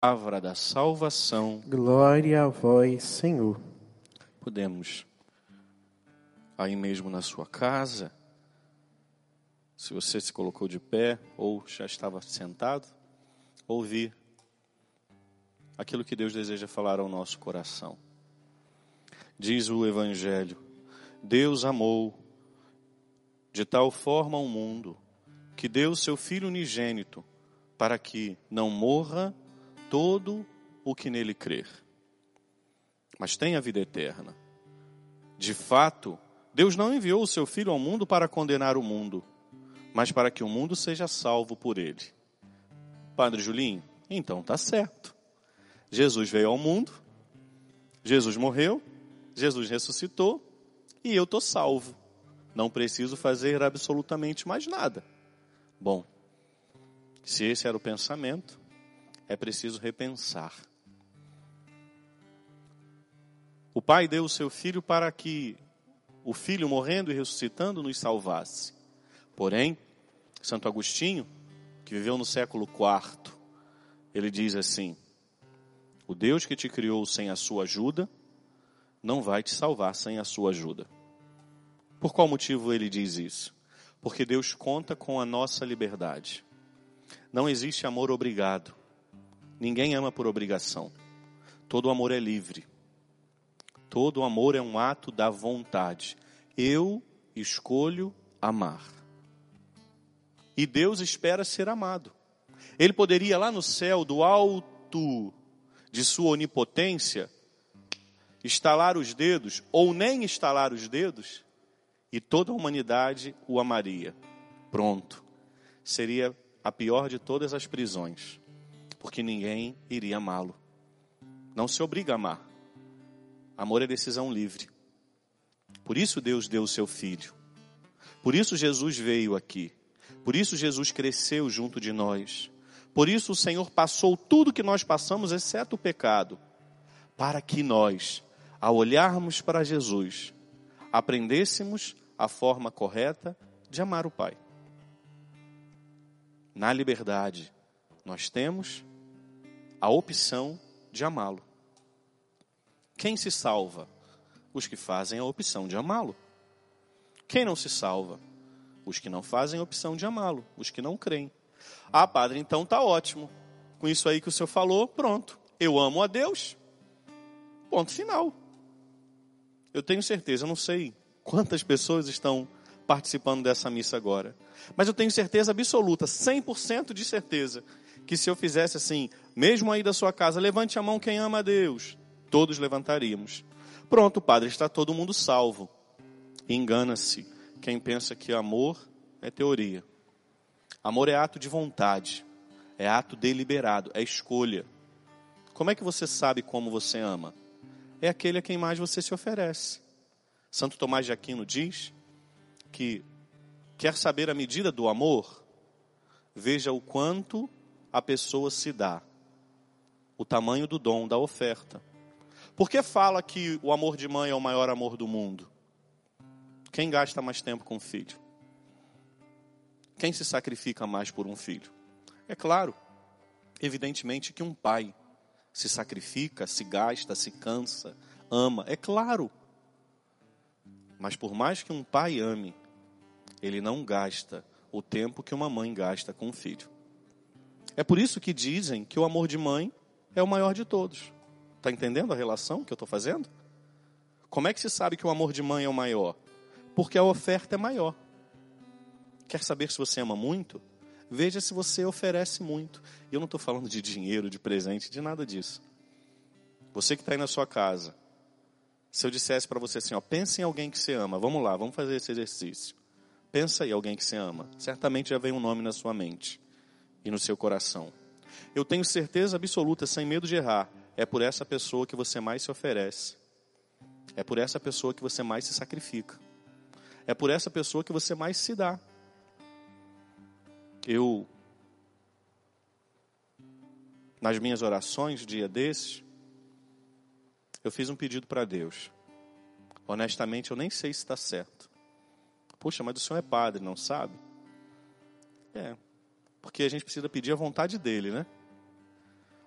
palavra da salvação. Glória a vós, Senhor. Podemos, aí mesmo na sua casa, se você se colocou de pé ou já estava sentado, ouvir aquilo que Deus deseja falar ao nosso coração. Diz o Evangelho: Deus amou de tal forma o mundo que deu seu Filho unigênito para que não morra todo o que nele crer, mas tem a vida eterna. De fato, Deus não enviou o seu Filho ao mundo para condenar o mundo, mas para que o mundo seja salvo por ele. Padre Julinho, então tá certo. Jesus veio ao mundo, Jesus morreu, Jesus ressuscitou e eu tô salvo. Não preciso fazer absolutamente mais nada. Bom, se esse era o pensamento, é preciso repensar. O Pai deu o seu filho para que o filho morrendo e ressuscitando nos salvasse. Porém, Santo Agostinho, que viveu no século IV, ele diz assim: O Deus que te criou sem a sua ajuda, não vai te salvar sem a sua ajuda. Por qual motivo ele diz isso? Porque Deus conta com a nossa liberdade. Não existe amor obrigado. Ninguém ama por obrigação. Todo amor é livre. Todo amor é um ato da vontade. Eu escolho amar. E Deus espera ser amado. Ele poderia lá no céu, do alto de sua onipotência, estalar os dedos, ou nem estalar os dedos, e toda a humanidade o amaria. Pronto. Seria a pior de todas as prisões porque ninguém iria amá-lo. Não se obriga a amar. Amor é decisão livre. Por isso Deus deu o seu filho. Por isso Jesus veio aqui. Por isso Jesus cresceu junto de nós. Por isso o Senhor passou tudo que nós passamos, exceto o pecado, para que nós, ao olharmos para Jesus, aprendêssemos a forma correta de amar o Pai. Na liberdade, nós temos a opção de amá-lo. Quem se salva? Os que fazem a opção de amá-lo. Quem não se salva? Os que não fazem a opção de amá-lo, os que não creem. Ah, padre, então tá ótimo. Com isso aí que o senhor falou, pronto. Eu amo a Deus. Ponto final. Eu tenho certeza, eu não sei quantas pessoas estão participando dessa missa agora, mas eu tenho certeza absoluta, 100% de certeza, que se eu fizesse assim, mesmo aí da sua casa, levante a mão quem ama a Deus, todos levantaríamos. Pronto, Padre, está todo mundo salvo. Engana-se quem pensa que amor é teoria. Amor é ato de vontade, é ato deliberado, é escolha. Como é que você sabe como você ama? É aquele a quem mais você se oferece. Santo Tomás de Aquino diz que quer saber a medida do amor, veja o quanto a pessoa se dá. O tamanho do dom, da oferta. Por que fala que o amor de mãe é o maior amor do mundo? Quem gasta mais tempo com o filho? Quem se sacrifica mais por um filho? É claro, evidentemente que um pai se sacrifica, se gasta, se cansa, ama, é claro. Mas por mais que um pai ame, ele não gasta o tempo que uma mãe gasta com o filho. É por isso que dizem que o amor de mãe é o maior de todos. Está entendendo a relação que eu estou fazendo? Como é que se sabe que o amor de mãe é o maior? Porque a oferta é maior. Quer saber se você ama muito? Veja se você oferece muito. E eu não estou falando de dinheiro, de presente, de nada disso. Você que está aí na sua casa, se eu dissesse para você assim, ó, pense em alguém que você ama, vamos lá, vamos fazer esse exercício. Pensa aí alguém que você ama. Certamente já vem um nome na sua mente e no seu coração. Eu tenho certeza absoluta, sem medo de errar, é por essa pessoa que você mais se oferece. É por essa pessoa que você mais se sacrifica. É por essa pessoa que você mais se dá. Eu, nas minhas orações, dia desses, eu fiz um pedido para Deus. Honestamente, eu nem sei se está certo. Puxa, mas o senhor é padre, não sabe? É, porque a gente precisa pedir a vontade dele, né?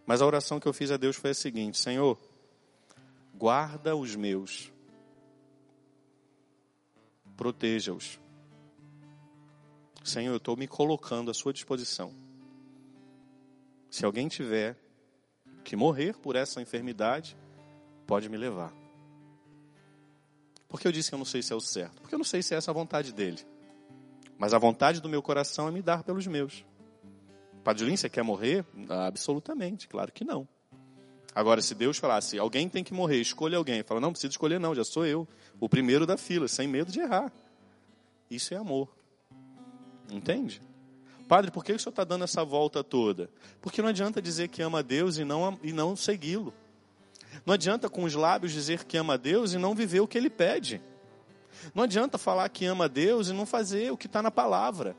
Mas a oração que eu fiz a Deus foi a seguinte: Senhor, guarda os meus, proteja-os. Senhor, eu estou me colocando à sua disposição. Se alguém tiver que morrer por essa enfermidade, pode me levar. Por que eu disse que eu não sei se é o certo? Porque eu não sei se é essa a vontade dele. Mas a vontade do meu coração é me dar pelos meus. Padilin, você quer morrer? Absolutamente, claro que não. Agora, se Deus falasse, alguém tem que morrer, escolha alguém. Fala, não, precisa escolher não, já sou eu. O primeiro da fila, sem medo de errar. Isso é amor. Entende? Padre, por que o senhor está dando essa volta toda? Porque não adianta dizer que ama a Deus e não, e não segui-lo. Não adianta com os lábios dizer que ama a Deus e não viver o que ele pede. Não adianta falar que ama a Deus e não fazer o que está na palavra.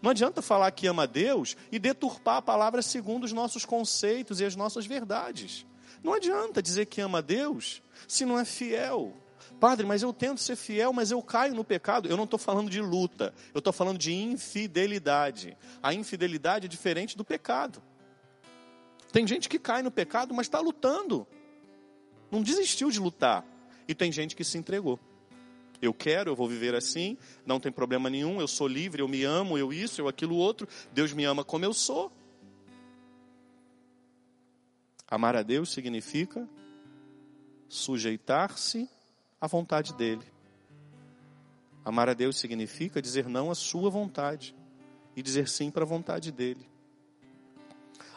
Não adianta falar que ama a Deus e deturpar a palavra segundo os nossos conceitos e as nossas verdades. Não adianta dizer que ama a Deus se não é fiel. Padre, mas eu tento ser fiel, mas eu caio no pecado. Eu não estou falando de luta, eu estou falando de infidelidade. A infidelidade é diferente do pecado. Tem gente que cai no pecado, mas está lutando. Não desistiu de lutar. E tem gente que se entregou. Eu quero, eu vou viver assim, não tem problema nenhum, eu sou livre, eu me amo, eu isso, eu aquilo outro. Deus me ama como eu sou. Amar a Deus significa sujeitar-se à vontade dele. Amar a Deus significa dizer não à sua vontade e dizer sim para a vontade dele.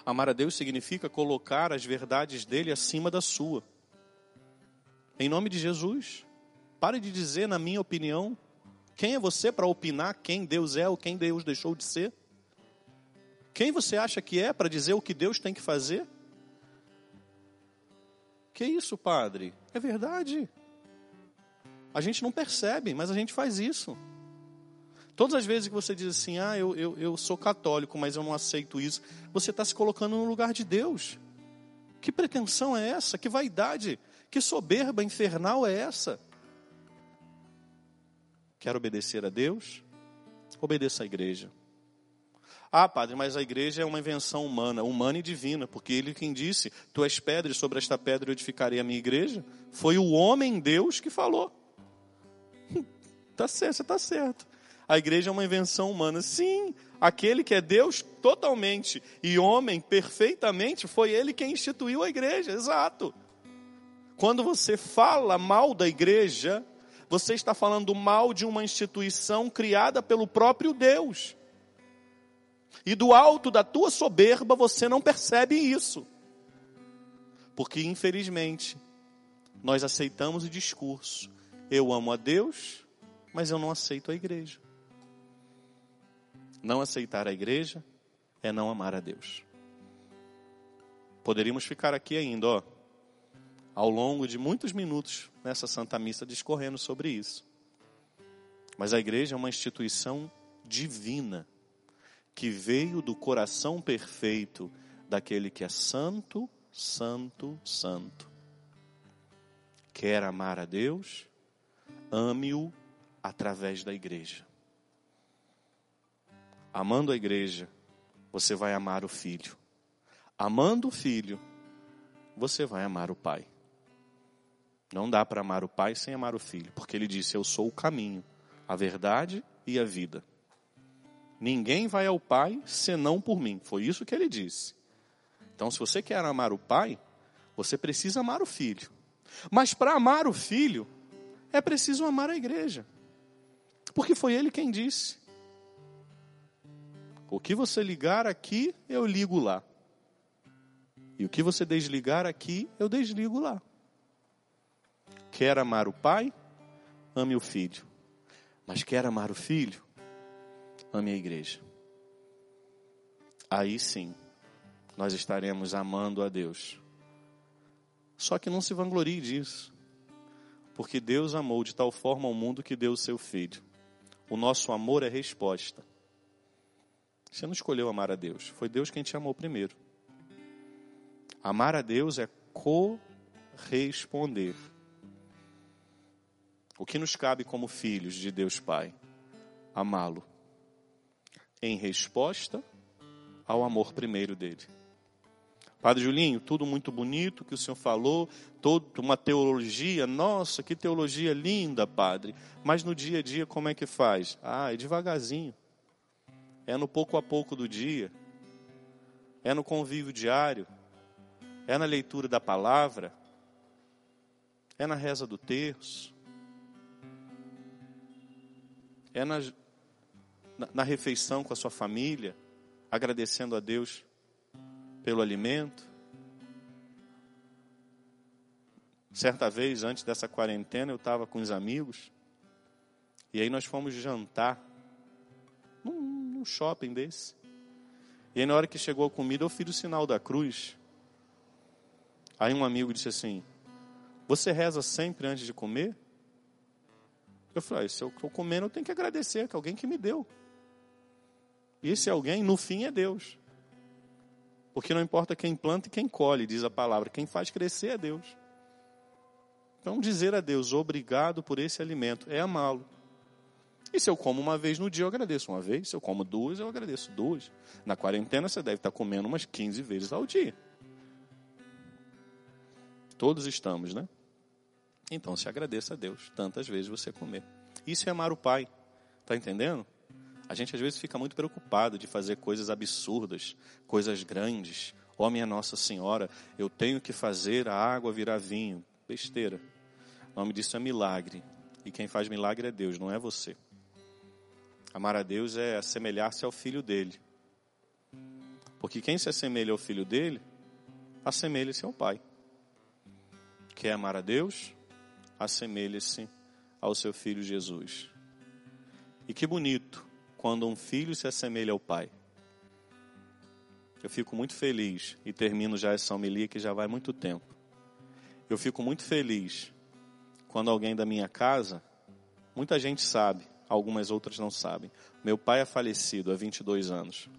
Amar a Deus significa colocar as verdades dele acima da sua. Em nome de Jesus. Pare de dizer, na minha opinião, quem é você para opinar quem Deus é ou quem Deus deixou de ser? Quem você acha que é para dizer o que Deus tem que fazer? Que isso, padre? É verdade. A gente não percebe, mas a gente faz isso. Todas as vezes que você diz assim, ah, eu, eu, eu sou católico, mas eu não aceito isso, você está se colocando no lugar de Deus. Que pretensão é essa? Que vaidade? Que soberba infernal é essa? Quer obedecer a Deus? Obedeça à igreja. Ah, padre, mas a igreja é uma invenção humana, humana e divina, porque ele quem disse, tu és pedra e sobre esta pedra eu edificarei a minha igreja, foi o homem Deus que falou. Tá certo, você está certo. A igreja é uma invenção humana. Sim, aquele que é Deus totalmente e homem perfeitamente, foi ele quem instituiu a igreja, exato. Quando você fala mal da igreja, você está falando mal de uma instituição criada pelo próprio Deus. E do alto da tua soberba você não percebe isso. Porque, infelizmente, nós aceitamos o discurso: eu amo a Deus, mas eu não aceito a igreja. Não aceitar a igreja é não amar a Deus. Poderíamos ficar aqui ainda, ó ao longo de muitos minutos nessa Santa Missa discorrendo sobre isso. Mas a igreja é uma instituição divina que veio do coração perfeito daquele que é santo, santo, santo. Quer amar a Deus? Ame-o através da igreja. Amando a igreja, você vai amar o filho. Amando o filho, você vai amar o pai. Não dá para amar o pai sem amar o filho, porque ele disse: Eu sou o caminho, a verdade e a vida. Ninguém vai ao pai senão por mim. Foi isso que ele disse. Então, se você quer amar o pai, você precisa amar o filho. Mas para amar o filho, é preciso amar a igreja. Porque foi ele quem disse: O que você ligar aqui, eu ligo lá. E o que você desligar aqui, eu desligo lá. Quer amar o pai? Ame o filho. Mas quer amar o filho? Ame a igreja. Aí sim, nós estaremos amando a Deus. Só que não se vanglorie disso. Porque Deus amou de tal forma o mundo que deu o seu filho. O nosso amor é resposta. Você não escolheu amar a Deus, foi Deus quem te amou primeiro. Amar a Deus é corresponder. O que nos cabe como filhos de Deus Pai? Amá-lo. Em resposta ao amor primeiro dele. Padre Julinho, tudo muito bonito que o senhor falou, toda uma teologia, nossa, que teologia linda, padre. Mas no dia a dia como é que faz? Ah, é devagarzinho. É no pouco a pouco do dia. É no convívio diário. É na leitura da palavra. É na reza do terço. É na, na, refeição com a sua família, agradecendo a Deus pelo alimento. Certa vez, antes dessa quarentena, eu estava com os amigos. E aí nós fomos jantar num, num, shopping desse. E aí na hora que chegou a comida, eu fiz o sinal da cruz. Aí um amigo disse assim: Você reza sempre antes de comer? Eu falei: ah, Se eu estou comendo, eu tenho que agradecer que alguém que me deu. E esse alguém, no fim, é Deus. Porque não importa quem planta e quem colhe, diz a palavra, quem faz crescer é Deus. Então, dizer a Deus obrigado por esse alimento é amá-lo. E se eu como uma vez no dia, eu agradeço uma vez. Se eu como duas, eu agradeço duas. Na quarentena, você deve estar comendo umas 15 vezes ao dia. Todos estamos, né? Então, se agradeça a Deus tantas vezes você comer. Isso é amar o Pai. Está entendendo? A gente às vezes fica muito preocupado de fazer coisas absurdas, coisas grandes. Ó oh, minha Nossa Senhora, eu tenho que fazer a água virar vinho. Besteira. O nome disso é milagre. E quem faz milagre é Deus, não é você. Amar a Deus é assemelhar-se ao filho dele. Porque quem se assemelha ao filho dele, assemelha-se ao pai. Quer amar a Deus? Assemelha-se ao seu filho Jesus. E que bonito quando um filho se assemelha ao pai. Eu fico muito feliz e termino já essa homilia que já vai muito tempo. Eu fico muito feliz quando alguém da minha casa, muita gente sabe, algumas outras não sabem. Meu pai é falecido há 22 anos.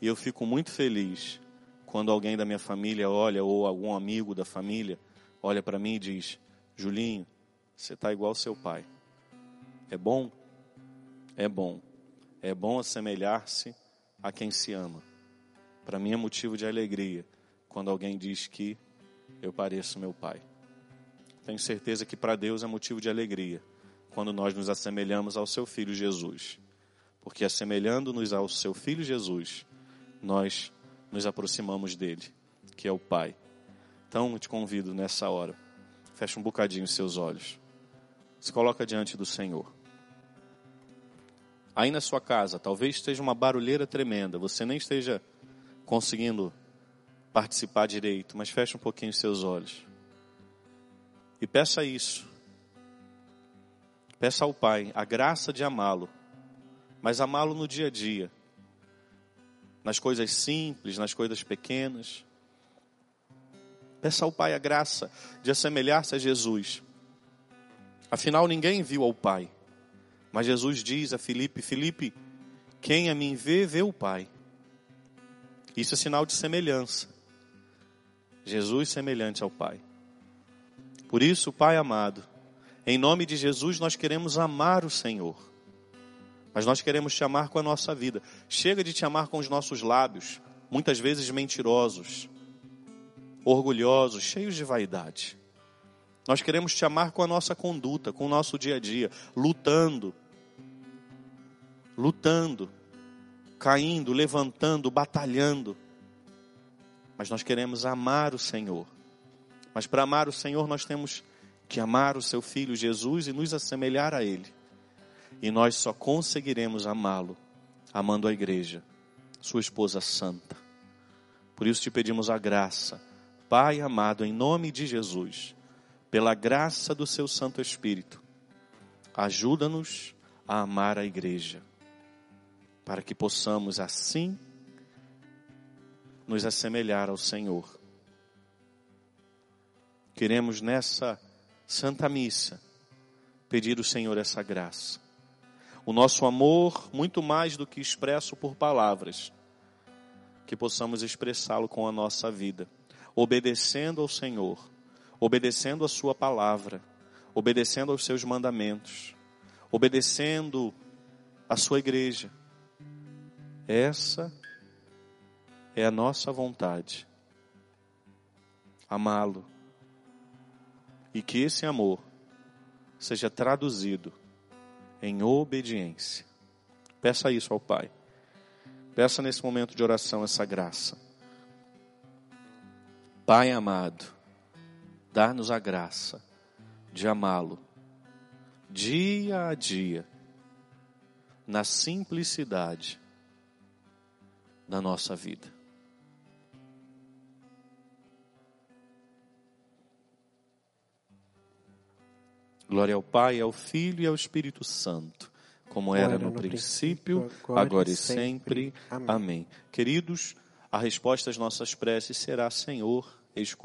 E eu fico muito feliz quando alguém da minha família olha, ou algum amigo da família, olha para mim e diz: Julinho, você está igual ao seu pai. É bom? É bom. É bom assemelhar-se a quem se ama. Para mim é motivo de alegria quando alguém diz que eu pareço meu pai. Tenho certeza que para Deus é motivo de alegria quando nós nos assemelhamos ao seu filho Jesus. Porque assemelhando-nos ao seu filho Jesus, nós nos aproximamos dele, que é o Pai. Então, eu te convido nessa hora, feche um bocadinho os seus olhos. Se coloca diante do Senhor aí na sua casa, talvez esteja uma barulheira tremenda, você nem esteja conseguindo participar direito, mas feche um pouquinho os seus olhos. E peça isso. Peça ao Pai a graça de amá-lo, mas amá-lo no dia a dia, nas coisas simples, nas coisas pequenas. Peça ao Pai a graça de assemelhar-se a Jesus. Afinal, ninguém viu ao Pai. Mas Jesus diz a Filipe: Filipe, quem a mim vê, vê o Pai. Isso é sinal de semelhança. Jesus semelhante ao Pai. Por isso, Pai amado, em nome de Jesus nós queremos amar o Senhor. Mas nós queremos te amar com a nossa vida. Chega de te amar com os nossos lábios, muitas vezes mentirosos, orgulhosos, cheios de vaidade. Nós queremos te amar com a nossa conduta, com o nosso dia a dia, lutando, lutando, caindo, levantando, batalhando. Mas nós queremos amar o Senhor. Mas para amar o Senhor, nós temos que amar o seu filho Jesus e nos assemelhar a ele. E nós só conseguiremos amá-lo amando a igreja, sua esposa santa. Por isso te pedimos a graça, Pai amado, em nome de Jesus, pela graça do seu Santo Espírito, ajuda-nos a amar a igreja para que possamos assim nos assemelhar ao Senhor. Queremos nessa Santa Missa pedir ao Senhor essa graça. O nosso amor, muito mais do que expresso por palavras, que possamos expressá-lo com a nossa vida, obedecendo ao Senhor, obedecendo a Sua palavra, obedecendo aos seus mandamentos, obedecendo a Sua igreja essa é a nossa vontade. amá-lo. E que esse amor seja traduzido em obediência. Peça isso ao Pai. Peça nesse momento de oração essa graça. Pai amado, dá-nos a graça de amá-lo dia a dia, na simplicidade da nossa vida. Glória ao Pai, ao Filho e ao Espírito Santo, como era no princípio, agora e sempre. Amém. Queridos, a resposta às nossas preces será: Senhor, escuta.